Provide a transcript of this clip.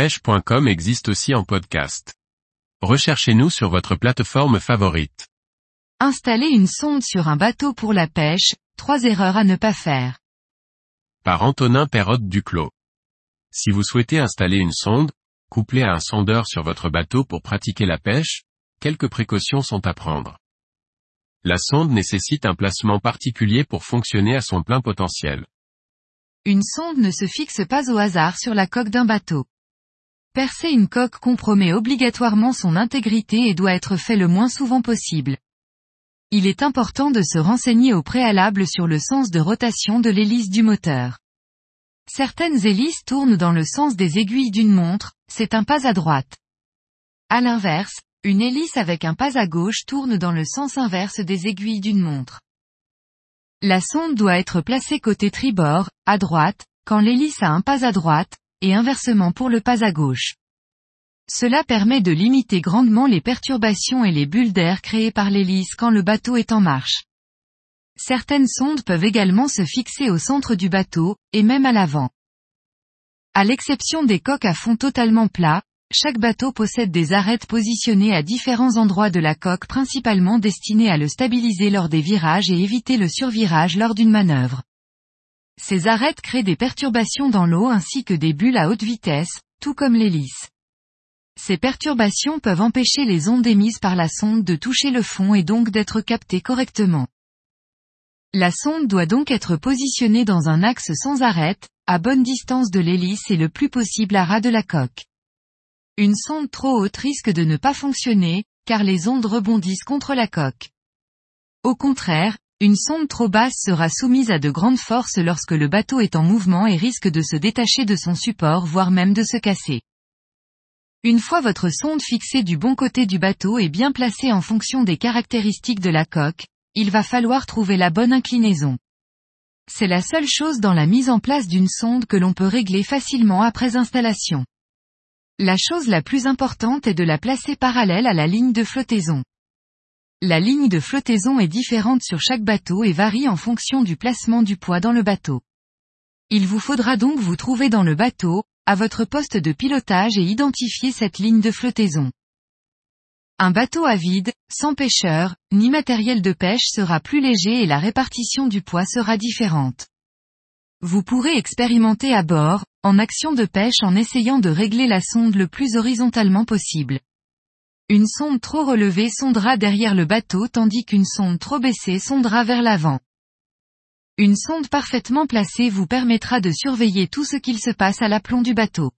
pêche.com existe aussi en podcast. Recherchez-nous sur votre plateforme favorite. Installer une sonde sur un bateau pour la pêche, trois erreurs à ne pas faire. Par Antonin Perrotte Duclos. Si vous souhaitez installer une sonde, couplée à un sondeur sur votre bateau pour pratiquer la pêche, quelques précautions sont à prendre. La sonde nécessite un placement particulier pour fonctionner à son plein potentiel. Une sonde ne se fixe pas au hasard sur la coque d'un bateau. Percer une coque compromet obligatoirement son intégrité et doit être fait le moins souvent possible. Il est important de se renseigner au préalable sur le sens de rotation de l'hélice du moteur. Certaines hélices tournent dans le sens des aiguilles d'une montre, c'est un pas à droite. À l'inverse, une hélice avec un pas à gauche tourne dans le sens inverse des aiguilles d'une montre. La sonde doit être placée côté tribord, à droite, quand l'hélice a un pas à droite, et inversement pour le pas à gauche. Cela permet de limiter grandement les perturbations et les bulles d'air créées par l'hélice quand le bateau est en marche. Certaines sondes peuvent également se fixer au centre du bateau, et même à l'avant. À l'exception des coques à fond totalement plat, chaque bateau possède des arêtes positionnées à différents endroits de la coque principalement destinées à le stabiliser lors des virages et éviter le survirage lors d'une manœuvre. Ces arêtes créent des perturbations dans l'eau ainsi que des bulles à haute vitesse, tout comme l'hélice. Ces perturbations peuvent empêcher les ondes émises par la sonde de toucher le fond et donc d'être captées correctement. La sonde doit donc être positionnée dans un axe sans arête, à bonne distance de l'hélice et le plus possible à ras de la coque. Une sonde trop haute risque de ne pas fonctionner, car les ondes rebondissent contre la coque. Au contraire, une sonde trop basse sera soumise à de grandes forces lorsque le bateau est en mouvement et risque de se détacher de son support voire même de se casser. Une fois votre sonde fixée du bon côté du bateau et bien placée en fonction des caractéristiques de la coque, il va falloir trouver la bonne inclinaison. C'est la seule chose dans la mise en place d'une sonde que l'on peut régler facilement après installation. La chose la plus importante est de la placer parallèle à la ligne de flottaison. La ligne de flottaison est différente sur chaque bateau et varie en fonction du placement du poids dans le bateau. Il vous faudra donc vous trouver dans le bateau, à votre poste de pilotage et identifier cette ligne de flottaison. Un bateau à vide, sans pêcheur, ni matériel de pêche sera plus léger et la répartition du poids sera différente. Vous pourrez expérimenter à bord, en action de pêche en essayant de régler la sonde le plus horizontalement possible. Une sonde trop relevée sondera derrière le bateau tandis qu'une sonde trop baissée sondera vers l'avant. Une sonde parfaitement placée vous permettra de surveiller tout ce qu'il se passe à l'aplomb du bateau.